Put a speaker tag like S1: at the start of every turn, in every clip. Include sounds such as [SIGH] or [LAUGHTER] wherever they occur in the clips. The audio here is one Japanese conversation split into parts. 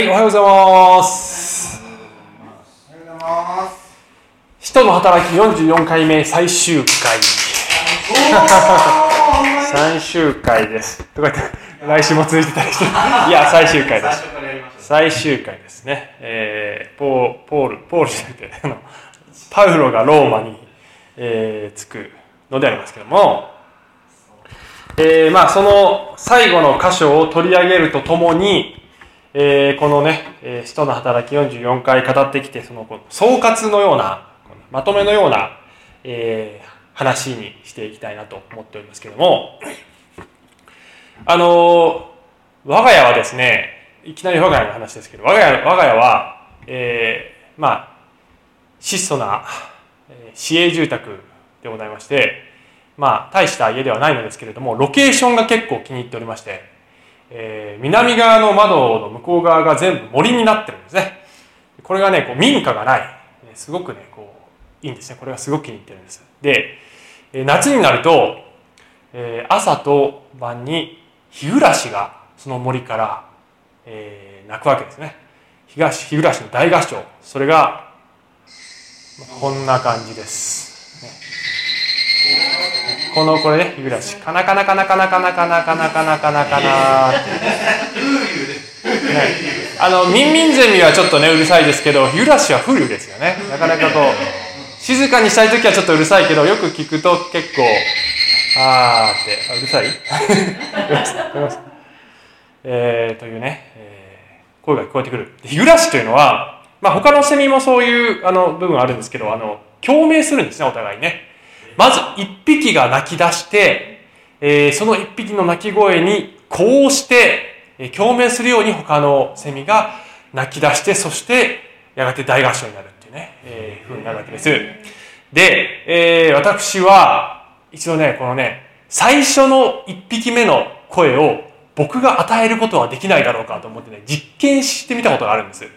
S1: はい、おはようございます。
S2: おはようございます。
S1: 使徒の働き44回目最終回。最終回です。とか言って、来週も続いてたりして。いや、最終回です。最終回ですね。えー、ポーポール、ポールじゃなくて、あのパウロがローマに、えー、着くのでありますけども、えー、まあ、その最後の箇所を取り上げるとともに、えーこのね、えー使徒の働き44回語ってきて、そのこの総括のような、まとめのような、えー話にしていきたいなと思っておりますけれども、あのー我が家はですね、いきなり我が家の話ですけど、我が家我が家は、えーまあ、質素な、えー市営住宅でございまして、まあ、大した家ではないのですけれども、ロケーションが結構気に入っておりまして、えー南側の窓の向こう側が全部森になってるんですね。これがね、こう民家がない。すごくね、こう、いいんですね。これがすごく気に入ってるんです。で、夏になると、えー朝と晩に日暮らしがその森から、えー鳴くわけですね。日暮らし日暮らしの大合唱。それが、こんな感じです。ねこのこれね、日暮らし。カナカナカナカナカナカナカナカナカナカナって。[LAUGHS] ね、あの、ミンミンゼミはちょっとね、うるさいですけど、日暮らしは風流ですよね。なかなかこう、静かにしたいときはちょっとうるさいけど、よく聞くと結構、あーって、あうるさい？[LAUGHS] えー、というね、えー声が聞こえてくる。で日暮らしというのは、まあ他のセミもそういうあの部分あるんですけど、あの、共鳴するんですね、お互いね。まず一匹が鳴き出して、えーその一匹の鳴き声にこうして、えー共鳴するように他のセミが鳴き出して、そしてやがて大合唱になるっていうね、えー、風になるわけです。で、えー私は一度ね、このね、最初の一匹目の声を僕が与えることはできないだろうかと思ってね、実験してみたことがあるんです。[LAUGHS]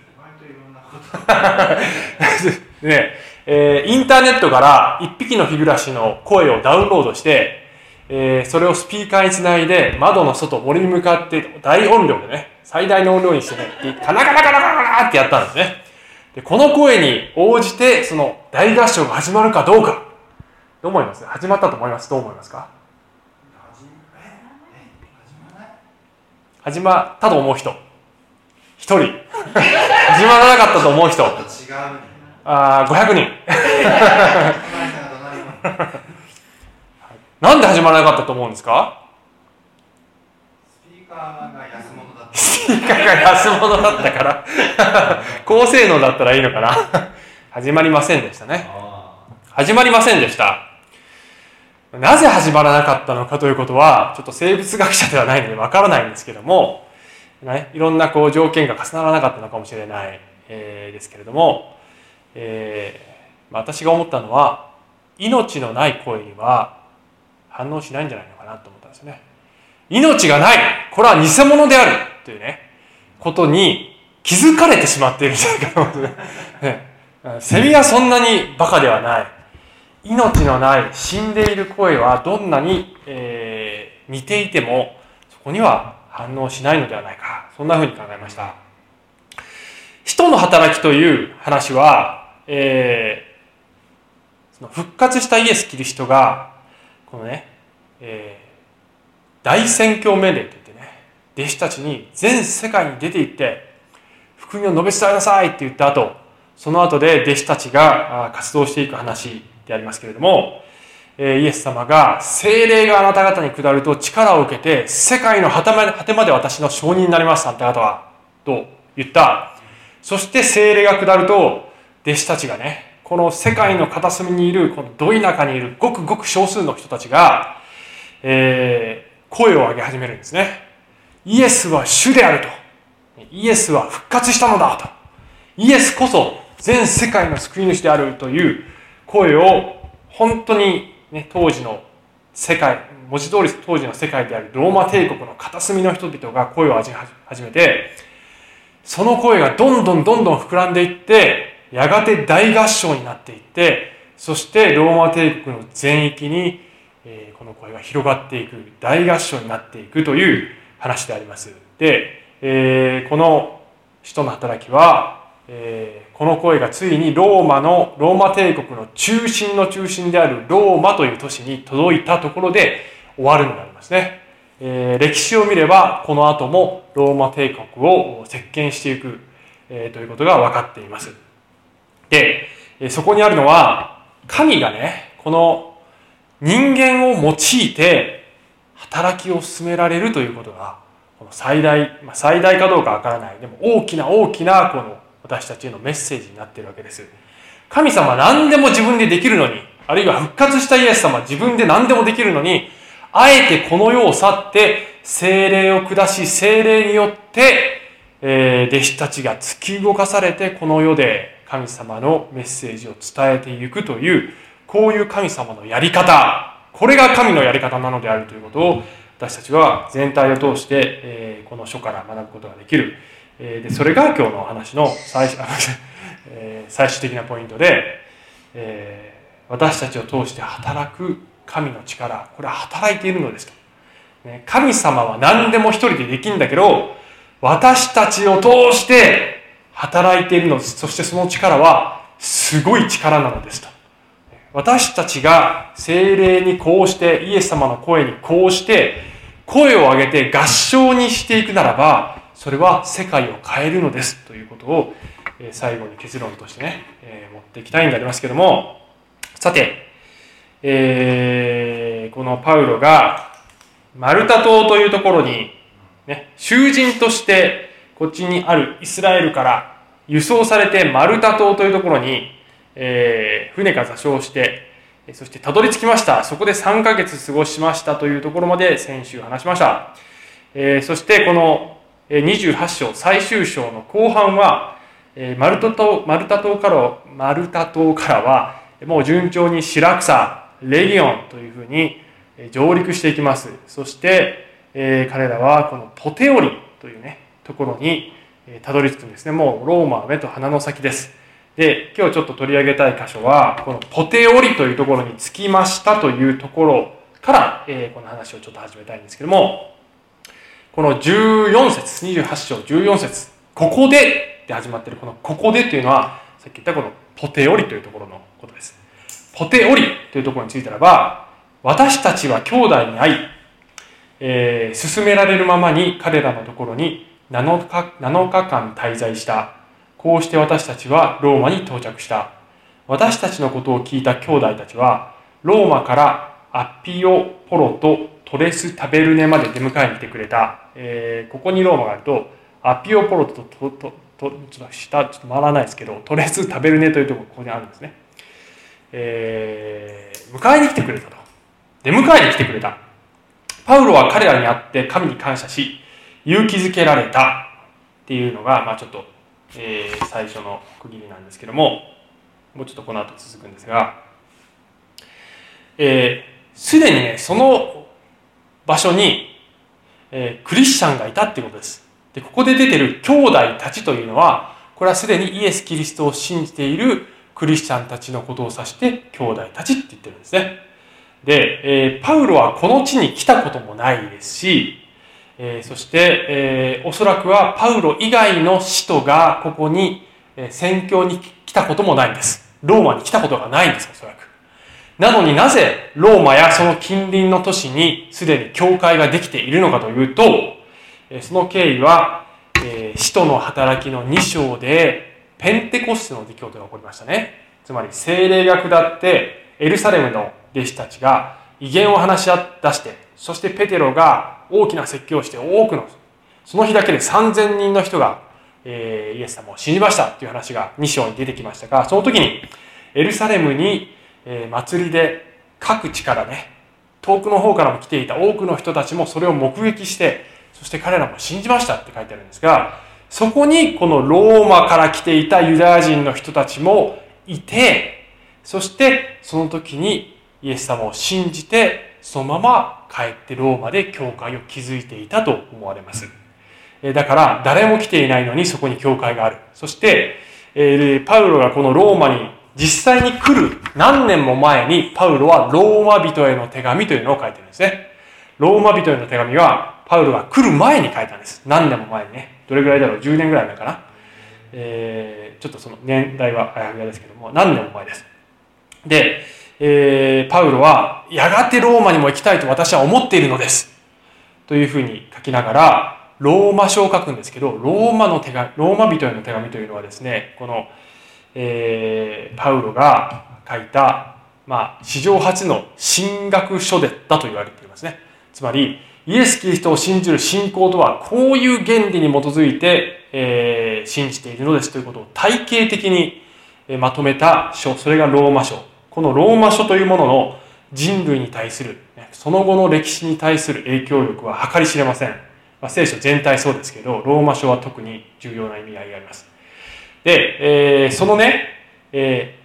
S1: ね、えーインターネットから一匹の日暮らしの声をダウンロードして、えーそれをスピーカーにつないで窓の外、森に向かって大音量でね、最大の音量にしてね、でカナカナカナカナカナってやったんですね。で、この声に応じて、その大合唱が始まるかどうか。どう思います？始まったと思います？どう思いますか？
S2: 始ま
S1: ったと思う人。一人。始まらなかったと思う人。あー500人。[LAUGHS] なんで始まらなかったと思うんですか？
S2: スピーカーが安物だった。
S1: から。[LAUGHS] 高性能だったらいいのかな？始まりませんでしたね。
S2: あ
S1: 始まりませんでした。なぜ始まらなかったのかということはちょっと生物学者ではないのでわからないんですけども、ね、いろんなこう条件が重ならなかったのかもしれない、えーですけれども、えー私が思ったのは命のない声には反応しないんじゃないのかなと思ったんですよね。命がないこれは偽物であるというねことに気づかれてしまっているんじゃないかと思うんですね。[LAUGHS] ね。セミはそんなにバカではない。命のない死んでいる声はどんなに、えー似ていてもそこには反応しないのではないか。そんなふうに考えました。人の働きという話は、えーその復活したイエス・キリストがこのね、えー大宣教命令といってね弟子たちに全世界に出て行って福音を述べ伝えなさいって言った後その後で弟子たちが活動していく話でありますけれども、えイエス様が精霊があなた方に下ると力を受けて世界の果てまで果てまで私の証人になりますあなた方はと言った。そして精霊が下ると弟子たちがねこの世界の片隅にいるこのど田舎にいるごくごく少数の人たちが、えー声を上げ始めるんですね。イエスは主であると。イエスは復活したのだと。イエスこそ全世界の救い主であるという声を本当に、ね、当時の世界文字通り当時の世界であるローマ帝国の片隅の人々が声を上げ始めてその声がどんどんどんどん膨らんでいってやがて大合唱になっていってそしてローマ帝国の全域に、えーこの声が広がっていく大合唱になっていくという話でありますで、えーこの使徒の働きは、えー、この声がついにローマの、ローマ帝国の中心の中心であるローマという都市に届いたところで終わるのでありますね。えー、歴史を見れば、この後もローマ帝国を席巻していく、えー、ということが分かっています。で、そこにあるのは、神がね、この人間を用いて働きを進められるということが、この最大、まあ、最大かどうかわからない。でも大きな大きなこの私たちへのメッセージになっているわけです。神様何でも自分でできるのに、あるいは復活したイエス様自分で何でもできるのに、あえてこの世を去って精霊を下し、精霊によって、えー、弟子たちが突き動かされてこの世で神様のメッセージを伝えていくという、こういう神様のやり方、これが神のやり方なのであるということを私たちは全体を通して、え、この書から学ぶことができる。え、でそれが今日のお話の最, [LAUGHS] え、最終的なポイントで、え、私たちを通して働く神の力、これは働いているのですと。ね、神様は何でも一人でできるんだけど、私たちを通して働いているのです。そしてその力はすごい力なのですと。私たちが精霊にこうして、イエス様の声にこうして、声を上げて合唱にしていくならば、それは世界を変えるのですということを、最後に結論としてね、持っていきたいんでありますけども、さて、えー、このパウロが、マルタ島というところに、ね、囚人として、こっちにあるイスラエルから輸送されてマルタ島というところに、えー、船が座礁して、そしてたどり着きました。そこで3ヶ月過ごしましたというところまで先週話しました。えー、そしてこの28章最終章の後半は、えー、マルタ島マルタ島からマルタ島からはもう順調に白草レギオンというふうに上陸していきます。そして、えー、彼らはこのポテオリというねところにたどり着くんですね。もうローマは目と鼻の先です。で、今日ちょっと取り上げたい箇所は、このポテオリというところに着きましたというところから、えー、この話をちょっと始めたいんですけども、この14節、28章14節ここでって始まってるこのここでというのは、さっき言ったこのポテオリというところのことです。ポテオリというところについてらば、私たちは兄弟に会い、えー、進められるままに彼らのところに7日 ,7 日間滞在したこうして私たちはローマに到着した。私たちのことを聞いた兄弟たちは、ローマからアッピオポロとトレスタベルネまで出迎えに来てくれた。えー、ここにローマがあると、アッピオポロととととちょっと下、ちょっと回らないですけど、トレスタベルネというところがここにあるんですね。えー、迎えに来てくれたと。出迎えに来てくれた。パウロは彼らに会って神に感謝し、勇気づけられたっていうのが、まあちょっとえー、最初の区切りなんですけどももうちょっとこの後続くんですがすで、えー、にねその場所に、えー、クリスチャンがいたっていうことです。でここで出てる兄弟たちというのはこれはすでにイエス・キリストを信じているクリスチャンたちのことを指して兄弟たちって言ってるんですね。で、えー、パウロはこの地に来たこともないですしえー、そして、えー、おそらくはパウロ以外の使徒がここに、えー、宣教に来たこともないんです。ローマに来たことがないんです、おそらく。なのになぜローマやその近隣の都市にすでに教会ができているのかというと、えー、その経緯は、えー、使徒の働きの2章でペンテコステの出来事が起こりましたね。つまり精霊が下ってエルサレムの弟子たちが威厳を話し出して、そしてペテロが大きな説教をして多くの、その日だけで3000人の人が、えー、イエス様を死にましたっていう話が2章に出てきましたが、その時にエルサレムに、えー、祭りで各地からね、遠くの方からも来ていた多くの人たちもそれを目撃して、そして彼らも信じましたって書いてあるんですが、そこにこのローマから来ていたユダヤ人の人たちもいて、そしてその時にイエス様を信じてそのまま帰ってローマで教会を築いていたと思われます。だから誰も来ていないのにそこに教会がある。そして、パウロがこのローマに実際に来る何年も前にパウロはローマ人への手紙というのを書いてるんですね。ローマ人への手紙はパウロが来る前に書いたんです。何年も前にね。どれぐらいだろう ?10 年ぐらい前かな？えー、ちょっとその年代はあやふやですけども、何年も前です。で、えー、パウロは、やがてローマにも行きたいと私は思っているのです。というふうに書きながら、ローマ書を書くんですけど、ローマの手紙、ローマ人への手紙というのはですね、この、えー、パウロが書いた、まあ、史上初の神学書でだと言われていますね。つまり、イエス・キリストを信じる信仰とは、こういう原理に基づいて、えー、信じているのですということを体系的にまとめた書、それがローマ書。このローマ書というものの人類に対する、その後の歴史に対する影響力は計り知れません。まあ、聖書全体そうですけど、ローマ書は特に重要な意味合いがあります。で、えー、そのね、えー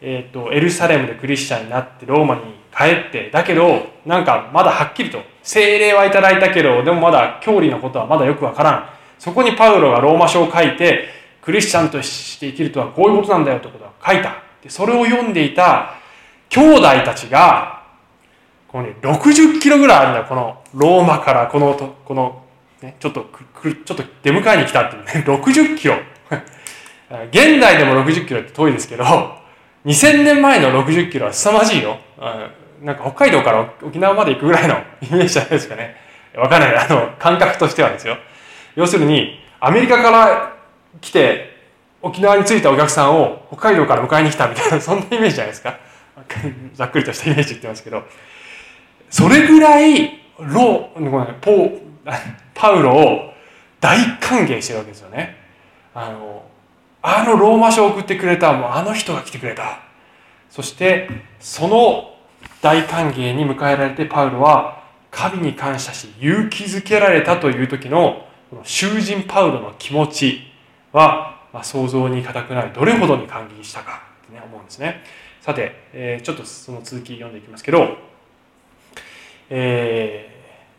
S1: えーと、エルサレムでクリスチャンになってローマに帰って、だけど、なんかまだはっきりと、精霊はいただいたけど、でもまだ教理のことはまだよくわからん。そこにパウロがローマ書を書いて、クリスチャンとして生きるとはこういうことなんだよということを書いた。それを読んでいた兄弟たちが、このね、60キロぐらいあるんだよ。このローマからこの、この、ね、ちょっとく、ちょっと出迎えに来たっていうね、[LAUGHS] 60キロ。[LAUGHS] 現代でも60キロって遠いですけど、2000年前の60キロは凄まじいよ。なんか北海道から沖縄まで行くぐらいの [LAUGHS] イメージじゃないですかね。わかんない。あの、感覚としてはですよ。要するに、アメリカから来て、沖縄に着いたお客さんを北海道から迎えに来たみたいな、そんなイメージじゃないですか。ざっくりとしたイメージ言ってますけど、それぐらい、ロー、ごめんポパウロを大歓迎してるわけですよね。あの、あのローマ書を送ってくれた、もうあの人が来てくれた。そして、その大歓迎に迎えられてパウロは神に感謝し勇気づけられたという時の囚人パウロの気持ちは、まあ、想像に難くないどれほどに感激したかってね思うんですね。さて、えー、ちょっとその続き読んでいきますけど、え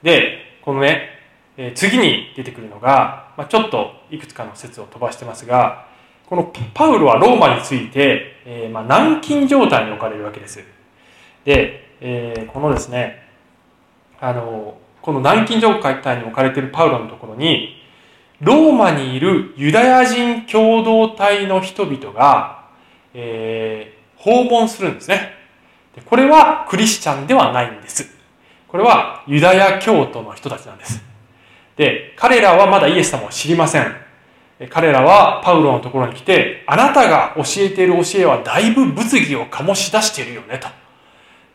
S1: ー、でこのね、えー、次に出てくるのが、まあ、ちょっといくつかの説を飛ばしてますがこのパウロはローマについて、えーまあ、軟禁状態に置かれるわけです。で、えー、このですねあのこの軟禁状態に置かれているパウロのところにローマにいるユダヤ人共同体の人々が、えー、訪問するんですね。でこれはクリスチャンではないんです。これはユダヤ教徒の人たちなんです。で彼らはまだイエス様を知りません。彼らはパウロのところに来て、あなたが教えている教えはだいぶ物議を醸し出しているよねと。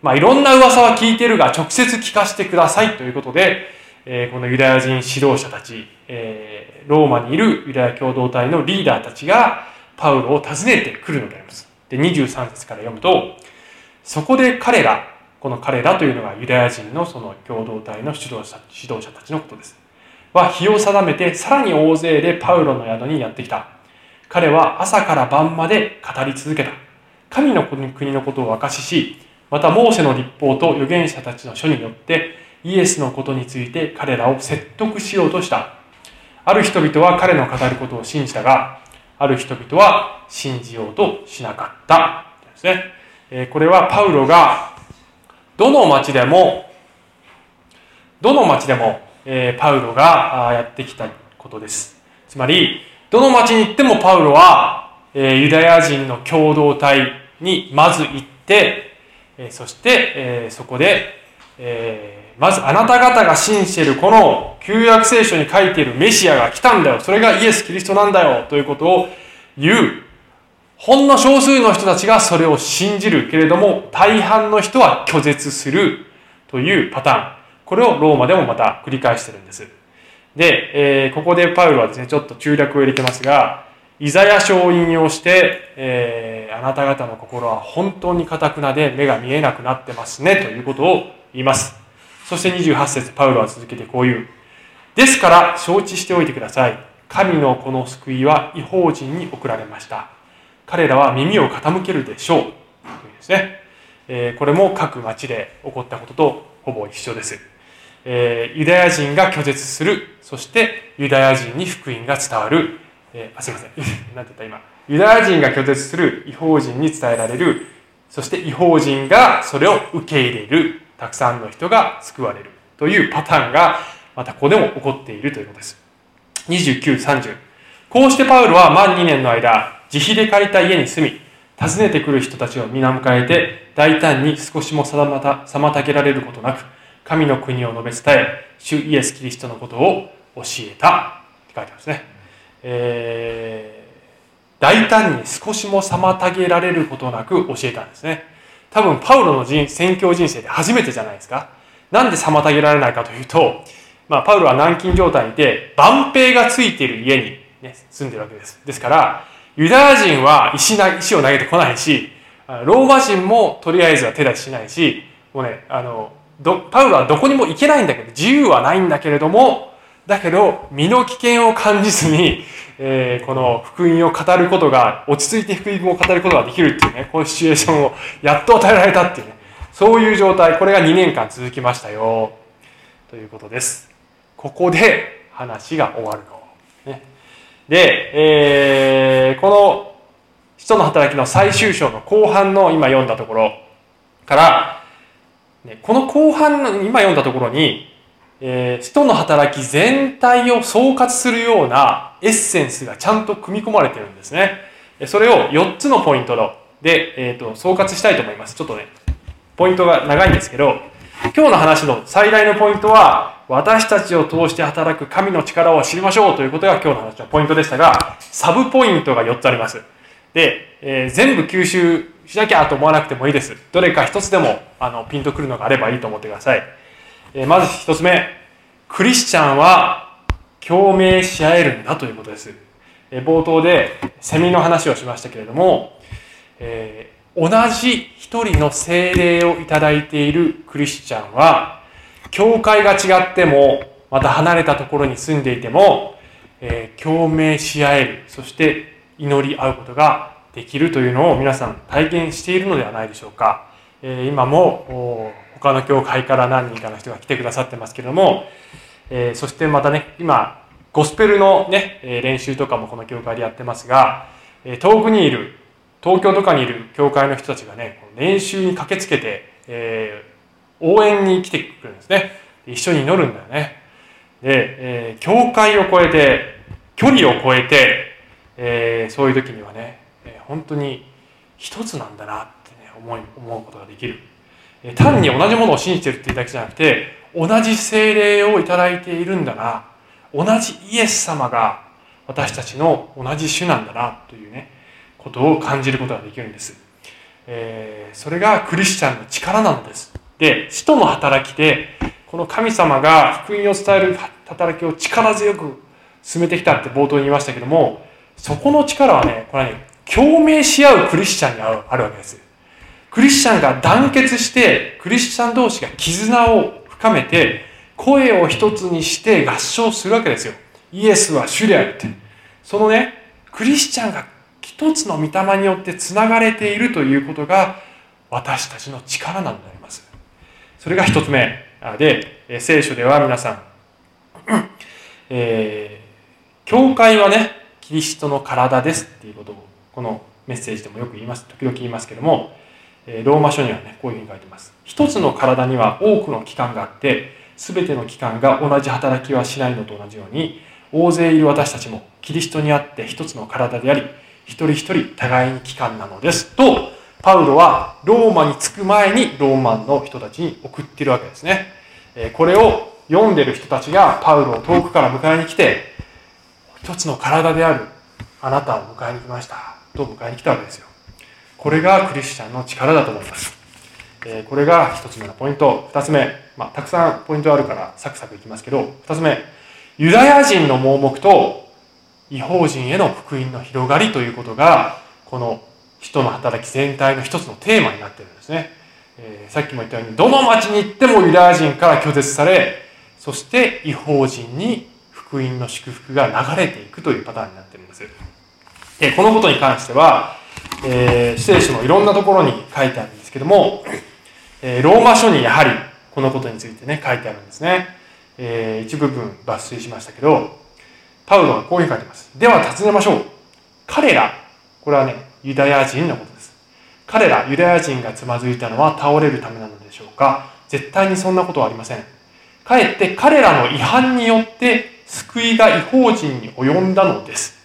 S1: まあいろんな噂は聞いているが直接聞かせてくださいということで、えー、このユダヤ人指導者たち、えローマにいるユダヤ共同体のリーダーたちがパウロを訪ねてくるのであります。で、23節から読むと、そこで彼ら、この彼らというのがユダヤ人のその共同体の指導者指導者たちのことです。は日を定めてさらに大勢でパウロの宿にやってきた。彼は朝から晩まで語り続けた。神の国のことを明かしし、またモーセの立法と預言者たちの書によってイエスのことについて彼らを説得しようとした。ある人々は彼の語ることを信じたが、ある人々は信じようとしなかった。ですね。えこれはパウロがどの町でも、どの町でもえ、パウロがやってきたことです。つまり、どの町に行ってもパウロは、え、ユダヤ人の共同体にまず行って、え、そして、え、そこで、え、まずあなた方が信じているこの旧約聖書に書いているメシアが来たんだよ。それがイエス・キリストなんだよ。ということを言う。ほんの少数の人たちがそれを信じるけれども、大半の人は拒絶するというパターン。これをローマでもまた繰り返してるんです。で、えー、ここでパウロはですね、ちょっと中略を入れてますが、イザヤ書を引用して、えー、あなた方の心は本当に堅くなで目が見えなくなってますね、ということを言います。そして28節パウロは続けてこう言う。ですから承知しておいてください。神のこの救いは違法人に送られました。彼らは耳を傾けるでしょう。というですね。え、これも各町で起こったこととほぼ一緒です。え、ユダヤ人が拒絶する、そしてユダヤ人に福音が伝わる、え、あ、すいません。[LAUGHS] なんて言った今。ユダヤ人が拒絶する、違法人に伝えられる、そして違法人がそれを受け入れる、たくさんの人が救われるというパターンが、またここでも起こっているということです。29、30。こうしてパウロは満2年の間、自費で借りた家に住み、訪ねてくる人たちを皆迎えて、大胆に少しも妨げられることなく、神の国を述べ伝え、主イエス・キリストのことを教えた。って書いてますね。えー、大胆に少しも妨げられることなく教えたんですね。多分、パウロの人宣教人生で初めてじゃないですか。なんで妨げられないかというと、まあ、パウロは軟禁状態で、万兵がついている家に、ね、住んでるわけです。ですから、ユダヤ人は石な石を投げてこないし、ローマ人もとりあえずは手出ししないし、もうね、あの、どパウロはどこにも行けないんだけど、自由はないんだけれども、だけど、身の危険を感じずに、えー、この福音を語ることが、落ち着いて福音を語ることができるっていうね、こういうシチュエーションをやっと与えられたっていうね、そういう状態、これが2年間続きましたよ。ということです。ここで話が終わるの。ね、で、えー、この人の働きの最終章の後半の今読んだところから、ね、この後半の今読んだところに、えー、人の働き全体を総括するようなエッセンスがちゃんと組み込まれてるんですね。それを4つのポイントで、えーと、総括したいと思います。ちょっとね、ポイントが長いんですけど、今日の話の最大のポイントは、私たちを通して働く神の力を知りましょうということが今日の話のポイントでしたが、サブポイントが4つあります。で、えー、全部吸収しなきゃと思わなくてもいいです。どれか1つでもあのピンとくるのがあればいいと思ってください。え、まず1つ目、クリスチャンは共鳴し合えるんだということです。え、冒頭でセミの話をしましたけれども、え同じ一人の精霊をいただいているクリスチャンは、教会が違っても、また離れたところに住んでいても、え、共鳴し合える、そして祈り合うことができるというのを皆さん体験しているのではないでしょうか。え、今も他の教会から何人かの人が来てくださってますけども、えー、そしてまたね、今、ゴスペルのね、練習とかもこの教会でやってますが、遠くにいる東京とかにいる教会の人たちがね、練習に駆けつけて、えー、応援に来てくるんですね。一緒に祈るんだよね。で、えー、教会を越えて、距離を越えて、えー、そういう時にはね、えー、本当に一つなんだなってね、思い、思うことができる。単に同じものを信じてるっていうだけじゃなくて、同じ精霊をいただいているんだな。同じイエス様が私たちの同じ種なんだなというね、ことを感じることができるんです。えー、それがクリスチャンの力なのです。で、使徒の働きで、この神様が福音を伝える働きを力強く進めてきたって冒頭に言いましたけども、そこの力はね、これはね、共鳴し合うクリスチャンにあるわけです。クリスチャンが団結して、クリスチャン同士が絆を深めて、声を一つにして合唱するわけですよ。イエスは主であるって。そのね、クリスチャンが一つの御霊によってつながれているということが私たちの力なのであります。それが一つ目で、聖書では皆さん、えー、教会はね、キリストの体ですっていうことをこのメッセージでもよく言います、時々言いますけども、ローマ書にはね、こういうふうに書いてます。一つの体には多くの器官があって、すべての器官が同じ働きはしないのと同じように、大勢いる私たちもキリストにあって一つの体であり、一人一人互いに帰還なのですと、パウロはローマに着く前にローマンの人たちに送っているわけですね。これを読んでる人たちがパウロを遠くから迎えに来て、一つの体であるあなたを迎えに来ましたと迎えに来たわけですよ。これがクリスチャンの力だと思います。えこれが一つ目のポイント。二つ目、まあ、たくさんポイントあるからサクサクいきますけど、二つ目、ユダヤ人の盲目と違法人への福音の広がりということが、この人の働き全体の一つのテーマになっているんですね。えー、さっきも言ったように、どの町に行ってもユダヤ人から拒絶され、そして違法人に福音の祝福が流れていくというパターンになっているんです。で、このことに関しては、えー、聖書のいろんなところに書いてあるんですけども、えー、ローマ書にやはりこのことについてね、書いてあるんですね。えー、一部分抜粋しましたけど、パウロはこういうふうに書いてます。では尋ねましょう。彼ら、これはね、ユダヤ人のことです。彼ら、ユダヤ人がつまずいたのは倒れるためなのでしょうか？絶対にそんなことはありません。かえって彼らの違反によって救いが違法人に及んだのです。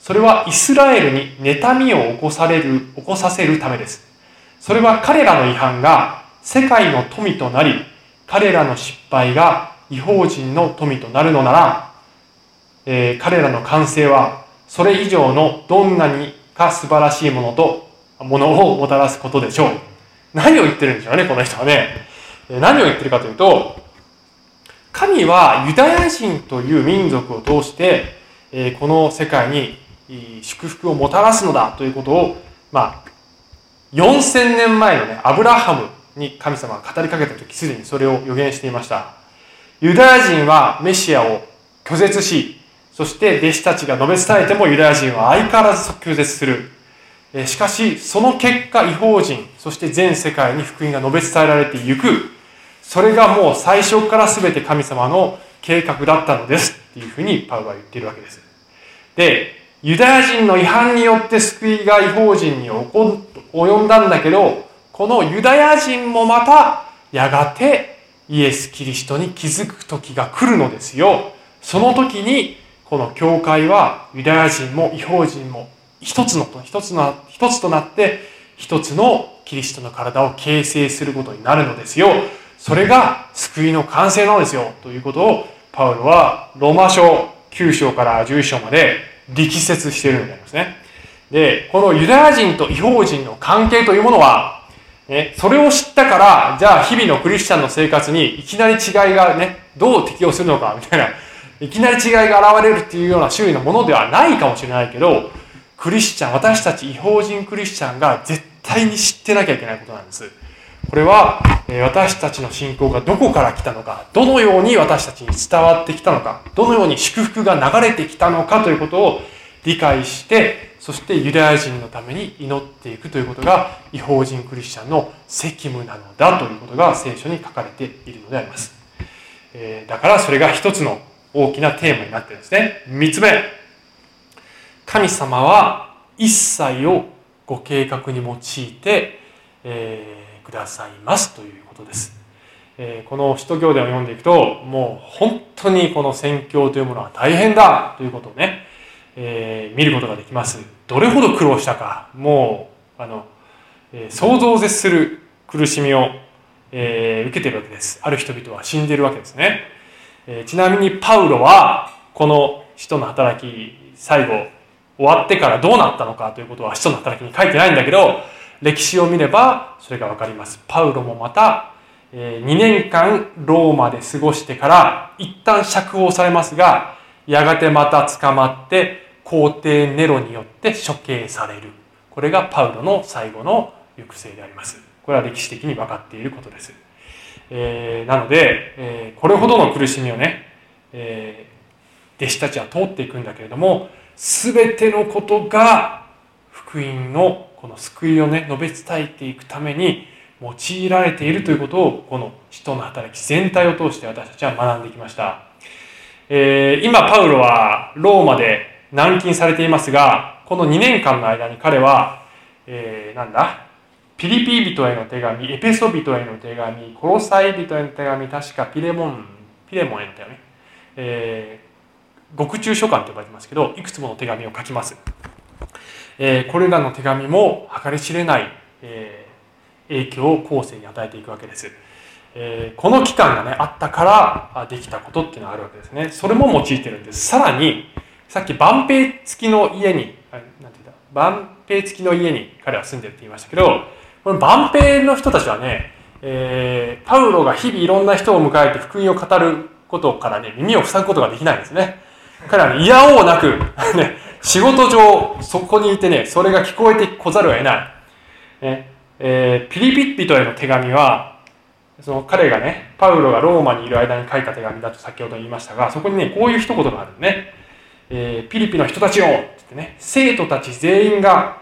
S1: それはイスラエルに妬みを起こされる、起こさせるためです。それは彼らの違反が世界の富となり、彼らの失敗が違法人の富となるのなら、えー、彼らの完成はそれ以上のどんなにか素晴らしいものと、ものをもたらすことでしょう。何を言ってるんでしょうね、この人はね。何を言ってるかというと、神はユダヤ人という民族を通して、えこの世界に祝福をもたらすのだということを、まあ、4000年前のね、アブラハムに神様が語りかけた時、すでにそれを予言していました。ユダヤ人はメシアを拒絶し、そして弟子たちが述べ伝えてもユダヤ人は相変わらず拒絶する。しかし、その結果、違法人、そして全世界に福音が述べ伝えられていく。それがもう最初から全て神様の計画だったのですっていうふうにパウロは言っているわけです。で、ユダヤ人の違反によって救いが違法人に及んだんだけど、このユダヤ人もまたやがてイエス・キリストに気づく時が来るのですよ。その時にこの教会はユダヤ人も違法人も一つの一つの一つとなって一つのキリストの体を形成することになるのですよ。それが救いの完成なのですよ。ということを、パウロはローマ書9章から11章まで力説しているのでありますね。で、このユダヤ人と違法人の関係というものは、ね、それを知ったから、じゃあ日々のクリスチャンの生活にいきなり違いがね、どう適応するのか、みたいな、いきなり違いが現れるっていうような種類のものではないかもしれないけど、クリスチャン、私たち違法人クリスチャンが絶対に知ってなきゃいけないことなんです。これは、私たちの信仰がどこから来たのか、どのように私たちに伝わってきたのか、どのように祝福が流れてきたのかということを理解して、そしてユダヤ人のために祈っていくということが違法人クリスチャンの責務なのだということが聖書に書かれているのであります。えだからそれが一つの大きなテーマになってるんですね。三つ目。神様は一切をご計画に用いて、えーくださいますということです。えこの使徒行伝を読んでいくと、もう本当にこの宣教というものは大変だということをね、えー、見ることができます。どれほど苦労したか、もう、あの、えー、想像を絶する苦しみを、えー、受けてるわけです。ある人々は死んでるわけですね。えちなみにパウロは、この人の働き、最後、終わってからどうなったのかということは使徒の働きに書いてないんだけど、歴史を見ればそれがわかります。パウロもまた、2年間ローマで過ごしてから一旦釈放されますが、やがてまた捕まって皇帝ネロによって処刑される。これがパウロの最後の行く末であります。これは歴史的に分かっていることです。えー、なので、えー、これほどの苦しみをね、えー、弟子たちは通っていくんだけれども、すべてのことが福音のこの救いをね述べ伝えていくために用いられているということをこの人の働き全体を通して私たちは学んできました、えー、今パウロはローマで軟禁されていますがこの2年間の間に彼は、えー、なんだ？ピリピ人への手紙エペソ人への手紙コロサイ人への手紙確かピレモンピレモンへの手紙、えー、獄中書簡と呼ばれてますけどいくつもの手紙を書きます。えこれらの手紙も計り知れない、え影響を後世に与えていくわけです。えこの期間がね、あったからできたことっていうのがあるわけですね。それも用いてるんです。さらに、さっき万平付きの家に、なんて言った？万平付きの家に彼は住んでるって言いましたけど、この万平の人たちはね、えー、パウロが日々いろんな人を迎えて福音を語ることからね、耳を塞ぐことができないんですね。彼はね、嫌おうなく、[LAUGHS] ね、仕事上、そこにいてね、それが聞こえてこざるを得ない。ねえー、ピリピッピとへの手紙は、その彼がね、パウロがローマにいる間に書いた手紙だと先ほど言いましたが、そこにね、こういう一言があるね。えー、ピリピの人たちよってね、生徒たち全員が、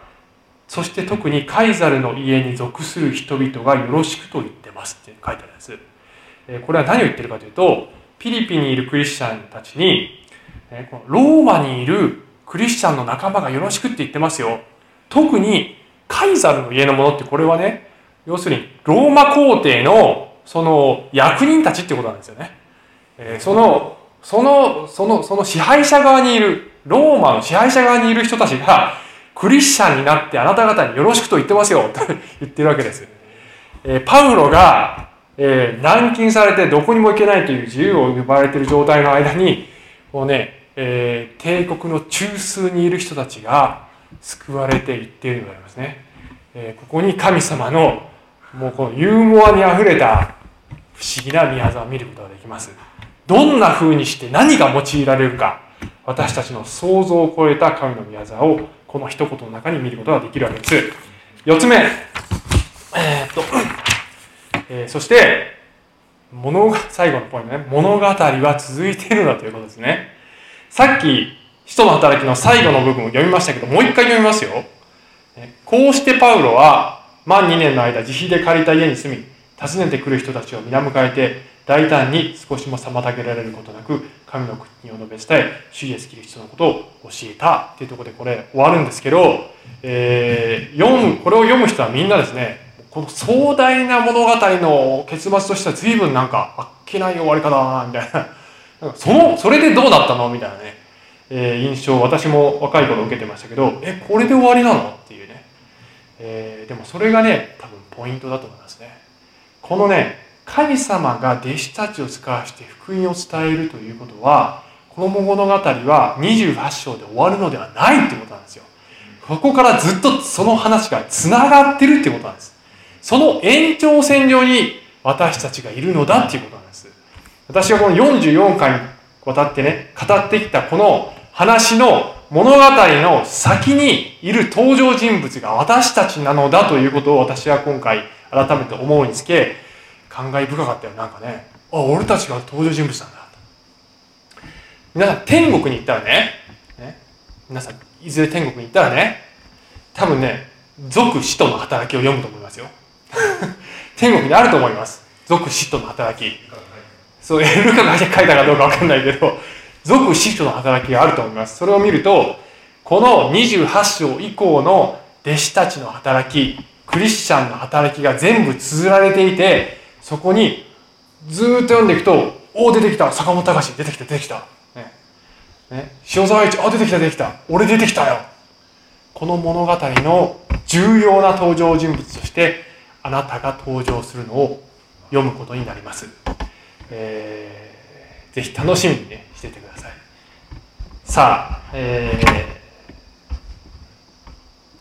S1: そして特にカイザルの家に属する人々がよろしくと言ってますって書いてあるんです。えー、これは何を言ってるかというと、ピリピにいるクリスチャンたちに、このローマにいるクリスチャンの仲間がよろしくって言ってますよ。特にカイザルの家のものってこれはね、要するにローマ皇帝のその役人たちってことなんですよね。えー、その、その、その、その支配者側にいる、ローマの支配者側にいる人たちが、クリスチャンになってあなた方によろしくと言ってますよ、と [LAUGHS] 言ってるわけです。えー、パウロが、えー、軟禁されてどこにも行けないという自由を奪われている状態の間に、こうね、えー、帝国の中枢にいる人たちが救われていっているのでありますね。えー、ここに神様のもうこのユーモアにあふれた不思議な宮沢を見ることができます。どんな風にして何が用いられるか、私たちの想像を超えた神の宮沢をこの一言の中に見ることができるわけです。四つ目。えー、っと、えー、そして、物が、最後のポイントね。物語は続いているんだということですね。さっき、使徒の働きの最後の部分を読みましたけど、もう一回読みますよ。こうしてパウロは、満2年の間、自費で借りた家に住み、訪ねてくる人たちを皆迎えて、大胆に少しも妨げられることなく、神の国を述べ伝え、主イエスキリストのことを教えたっていうところでこれ終わるんですけど、えー、読む、これを読む人はみんなですね、この壮大な物語の結末としては随分なんかあっけない終わり方だな、みたいな。その、それでどうだったの？みたいなね、えー、印象を私も若い頃受けてましたけど、え、これで終わりなの？っていうね。えー、でもそれがね、多分ポイントだと思いますね。このね、神様が弟子たちを使わして福音を伝えるということは、この物語は28章で終わるのではないってことなんですよ。ここからずっとその話が繋がってるってことなんです。その延長線上に私たちがいるのだっていうことなんです。私はこの44回にわたってね、語ってきたこの話の物語の先にいる登場人物が私たちなのだということを私は今回改めて思うにつけ、感慨深かったよ。なんかねあ俺たちが登場人物なんだ。皆さん天国に行ったらねね皆さんいずれ天国に行ったらね多分ね俗使徒の働きを読むと思いますよ。[LAUGHS] 天国にあると思います。俗使徒の働き。そうルカが書いたかどうかわかんないけど俗使徒の働きがあると思いますそれを見るとこの28章以降の弟子たちの働きクリスチャンの働きが全部綴られていてそこにずっと読んでいくと、おお、出てきた坂本隆出てきた、出てきた。ね。ね。塩沢一、あ、出てきた、出てきた。俺出てきたよ。この物語の重要な登場人物として、あなたが登場するのを読むことになります。えー、ぜひ楽しみにね、しててください。さあ、えー、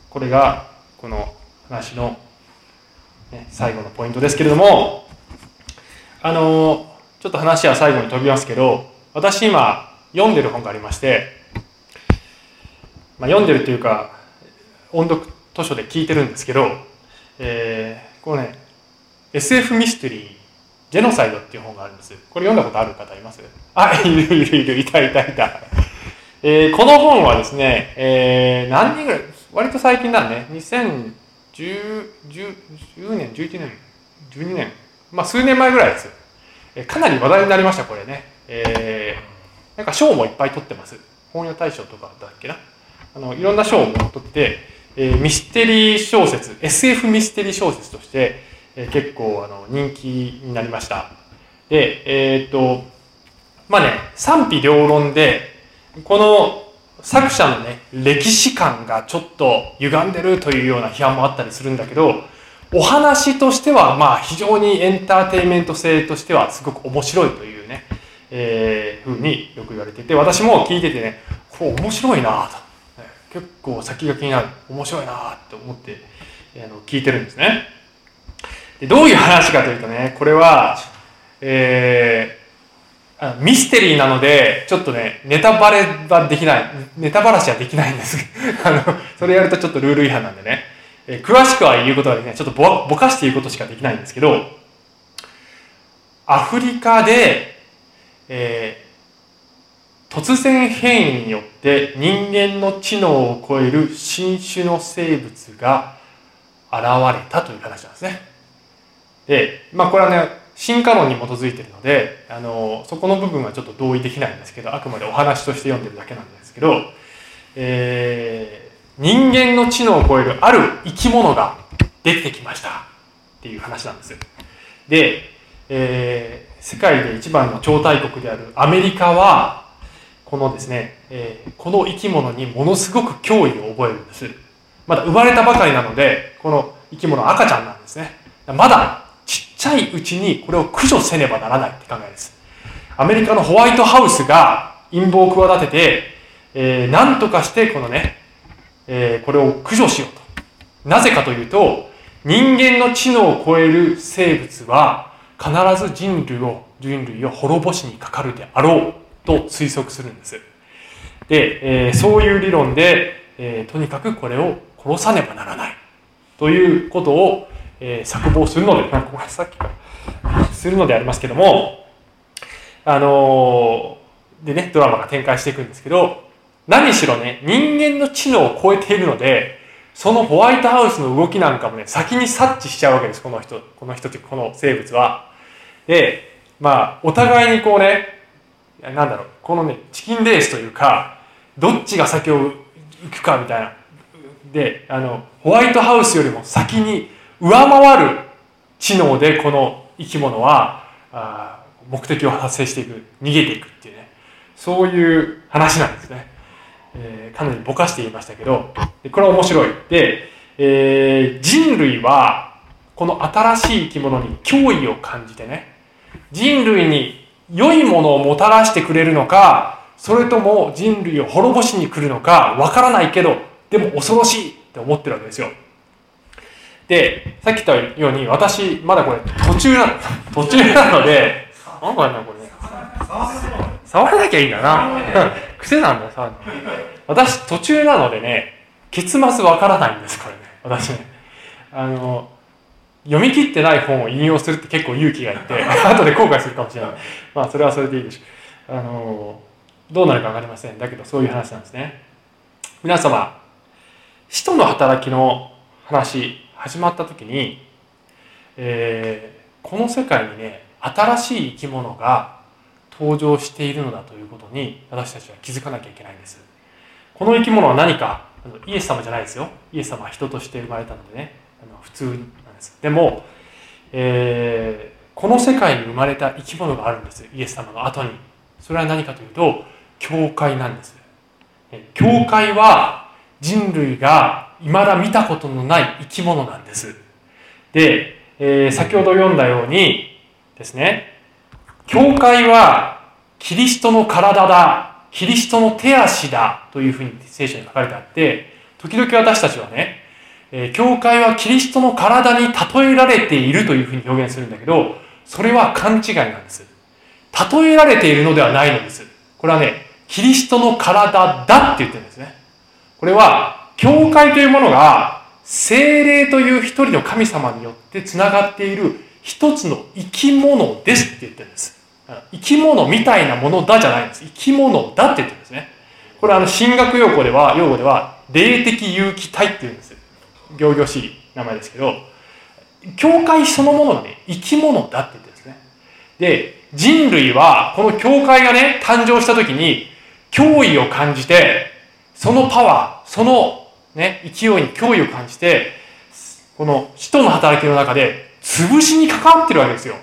S1: これが、この話の、ね、最後のポイントですけれども、あのちょっと話は最後に飛びますけど私今読んでる本がありまして、まあ、読んでるっていうか音読図書で聞いてるんですけど、えー、このね SF ミステリー「ジェノサイド」っていう本があるんですこれ読んだことある方います？[LAUGHS] あいるいるいるいたいたいた、[LAUGHS] えー、この本はですね、えー、何人ぐらい？割と最近だね2010 10年11年12年まあ、数年前ぐらいです。えかなり話題になりました、これね。えー、なんか賞もいっぱい取ってます。本屋大賞とかだっけな？あの、いろんな賞も取って、えー、ミステリー小説、SF ミステリー小説として、え、結構あの人気になりました。で、えー、っと、まあね、賛否両論で、この作者のね、歴史観がちょっと歪んでるというような批判もあったりするんだけど、お話としては、まあ、非常にエンターテインメント性としてはすごく面白いというね、えー、ふうによく言われてて、私も聞いててね、これ面白いなと。結構先が気になる。面白いなと思って、あの聞いてるんですね。でどういう話かというとね、これは、えー、あミステリーなので、ちょっとね、ネタバレはできない、ネタバラシはできないんです。[LAUGHS] あの、それやるとちょっとルール違反なんでね。えー、詳しくは言うことはできない。ちょっとぼぼかして言うことしかできないんですけど、アフリカで、えー、突然変異によって人間の知能を超える新種の生物が現れたという話なんですね。で、まあこれはね、進化論に基づいているので、あの、そこの部分はちょっと同意できないんですけど、あくまでお話として読んでるだけなんですけど、えー、人間の知能を超えるある生き物が出てきました。っていう話なんです。で、えー、世界で一番の超大国であるアメリカはこのですね、えー、この生き物にものすごく脅威を覚えるんです。まだ生まれたばかりなのでこの生き物は赤ちゃんなんですね。まだちゃいうちにこれを駆除せねばならないって考えです。アメリカのホワイトハウスが陰謀を企てて、えー、何とかしてこのね、えー、これを駆除しようと。なぜかというと人間の知能を超える生物は必ず人類を人類を滅ぼしにかかるであろうと推測するんです。で、えー、そういう理論で、えー、とにかくこれを殺さねばならない。ということを、えー、策謀するので、なんかさっきからするのでありますけども、あのー、でね、ドラマが展開していくんですけど、何しろね、人間の知能を超えているので、そのホワイトハウスの動きなんかもね、先に察知しちゃうわけです、この人、この人という、この生物は。で、まあ、お互いにこうね、なんだろう、このね、チキンレースというか、どっちが先を行くかみたいな。で、あの、ホワイトハウスよりも先に上回る知能でこの生き物は、あ目的を達成していく、逃げていくっていうね、そういう話なんですね。えー、かなりぼかして言いましたけど、これは面白い。で、えー、人類は、この新しい生き物に脅威を感じてね、人類に良いものをもたらしてくれるのか、それとも人類を滅ぼしに来るのか、わからないけど、でも恐ろしいって思ってるわけですよ。で、さっき言ったように、私、まだこれ途中なの。[LAUGHS] 途中なので、なんかね、これね。[LAUGHS] 触らなきゃいいんだな。[LAUGHS] 癖なんだ、さ。私、途中なのでね、結末わからないんです、これね。私ね。あの、読み切ってない本を引用するって結構勇気がいて、後で後悔するかもしれない。まあ、それはそれでいいでしょう。あの、どうなるかわかりません。だけど、そういう話なんですね。皆様、使徒の働きの話、始まった時に、えー、この世界にね、新しい生き物が登場しているのだということに私たちは気づかなきゃいけないんです。この生き物は何かイエス様じゃないですよ。イエス様は人として生まれたのでねあの普通なんです。でも、えー、この世界に生まれた生き物があるんです。イエス様の後に。それは何かというと教会なんです。教会は人類が未だ見たことのない生き物なんですで、えー、先ほど読んだようにですね教会はキリストの体だ、キリストの手足だというふうに聖書に書かれてあって、時々私たちはね、え教会はキリストの体に例えられているというふうに表現するんだけど、それは勘違いなんです。例えられているのではないのです。これはね、キリストの体だって言ってるんですね。これは、教会というものが、精霊という一人の神様によって繋がっている一つの生き物ですって言ってるんです。生き物みたいなものだじゃないんです。生き物だって言ってるんですね。これあの、神学用語では、用語では、霊的有機体って言うんです。行々しい名前ですけど、教会そのものがね、生き物だって言ってるんですね。で、人類は、この教会がね、誕生した時に、脅威を感じて、そのパワー、そのね、勢いに脅威を感じて、この人の働きの中で、潰しに関わってるわけですよ。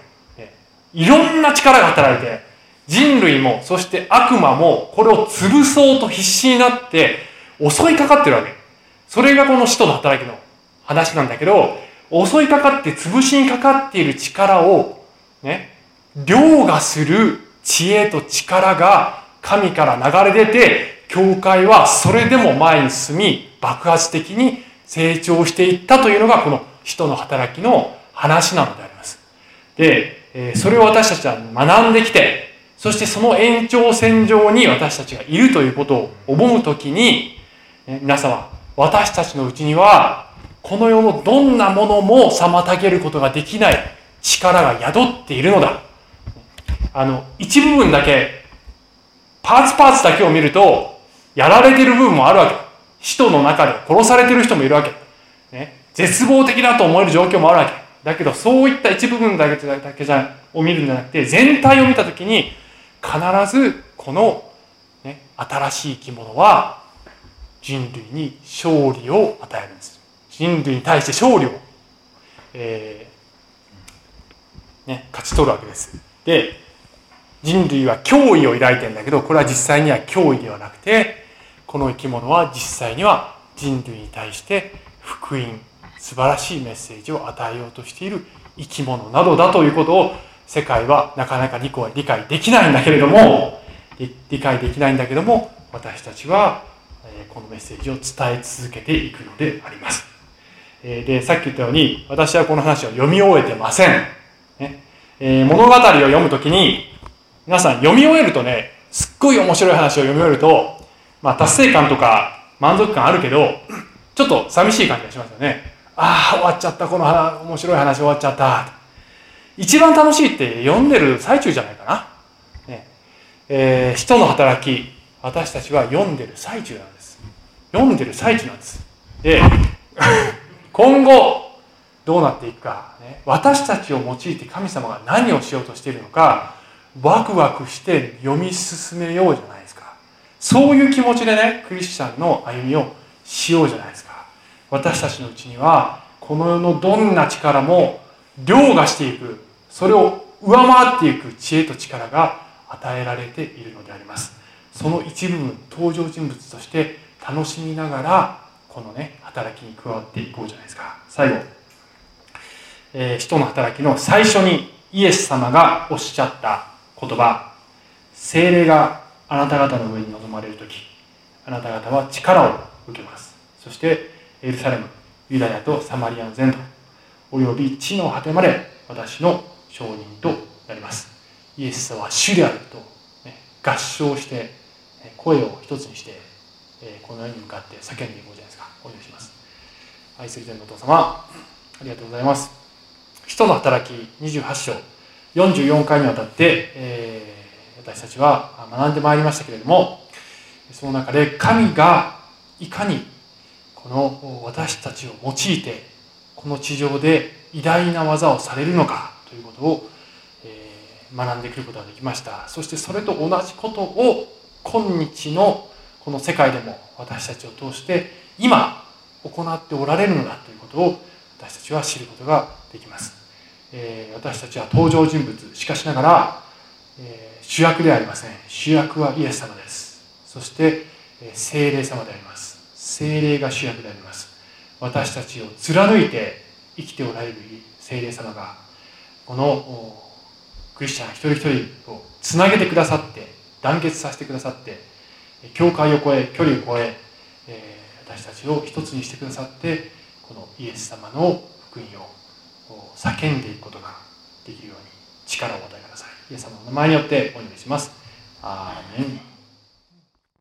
S1: いろんな力が働いて、人類も、そして悪魔も、これを潰そうと必死になって、襲いかかってるわけ。それがこの使徒の働きの話なんだけど、襲いかかって潰しにかかっている力を、ね、凌駕する知恵と力が神から流れ出て、教会はそれでも前に進み、爆発的に成長していったというのが、この使徒の働きの話なのであります。で、それを私たちは学んできて、そしてその延長線上に私たちがいるということを思うときに、皆様、私たちのうちには、この世のどんなものも妨げることができない力が宿っているのだ。あの、一部分だけ、パーツパーツだけを見ると、やられてる部分もあるわけ。使徒の中で殺されてる人もいるわけ。ね、絶望的だと思える状況もあるわけ。だけどそういった一部分だけだけじゃを見るんじゃなくて全体を見た時に必ずこの、ね、新しい生き物は人類に勝利を与えるんです人類に対して勝利を、えーね、勝ち取るわけですで人類は脅威を抱いてんだけどこれは実際には脅威ではなくてこの生き物は実際には人類に対して福音素晴らしいメッセージを与えようとしている生き物などだということを世界はなかなか理解できないんだけれども理解できないんだけども私たちはこのメッセージを伝え続けていくのであります。で、さっき言ったように私はこの話を読み終えてません。ねえ、物語を読むときに皆さん読み終えるとね、すっごい面白い話を読み終えると、まあ達成感とか満足感あるけど、ちょっと寂しい感じがしますよね。ああ、終わっちゃった、この面白い話終わっちゃった。一番楽しいって読んでる最中じゃないかな。ねえー、使徒の働き、私たちは読んでる最中なんです。読んでる最中なんです。で、[LAUGHS] 今後、どうなっていくか、ね、私たちを用いて神様が何をしようとしているのか、ワクワクして読み進めようじゃないですか。そういう気持ちでね、クリスチャンの歩みをしようじゃないですか。私たちのうちにはこの世のどんな力も凌駕していくそれを上回っていく知恵と力が与えられているのであります。その一部分登場人物として楽しみながらこのね働きに加わっていこうじゃないですか。最後、えー、使徒の働きの最初にイエス様がおっしゃった言葉。精霊があなた方の上に臨まれる時あなた方は力を受けます。そしてエルサレムユダヤとサマリアの全土および地の果てまで私の証人となります。イエス様は主であると、ね、合唱して声を一つにしてこの世に向かって叫んでいこうじゃないですか。お願いします。愛する天のお父様ありがとうございます。人の働き28章44回にわたって、えー、私たちは学んでまいりましたけれどもその中で神がいかにこの私たちを用いてこの地上で偉大な技をされるのかということを、学んでくることができました。そしてそれと同じことを今日のこの世界でも私たちを通して今行っておられるのだということを私たちは知ることができます、え私たちは登場人物しかしながら、え主役ではありません。主役はイエス様です。そして聖霊様であります。精霊が主役であります。私たちを貫いて生きておられる精霊様がこのクリスチャン一人一人をつなげてくださって団結させてくださって境界を越え距離を越ええ私たちを一つにしてくださってこのイエス様の福音を叫んでいくことができるように力を与えイエス様の名前によってお願いします。アーメン。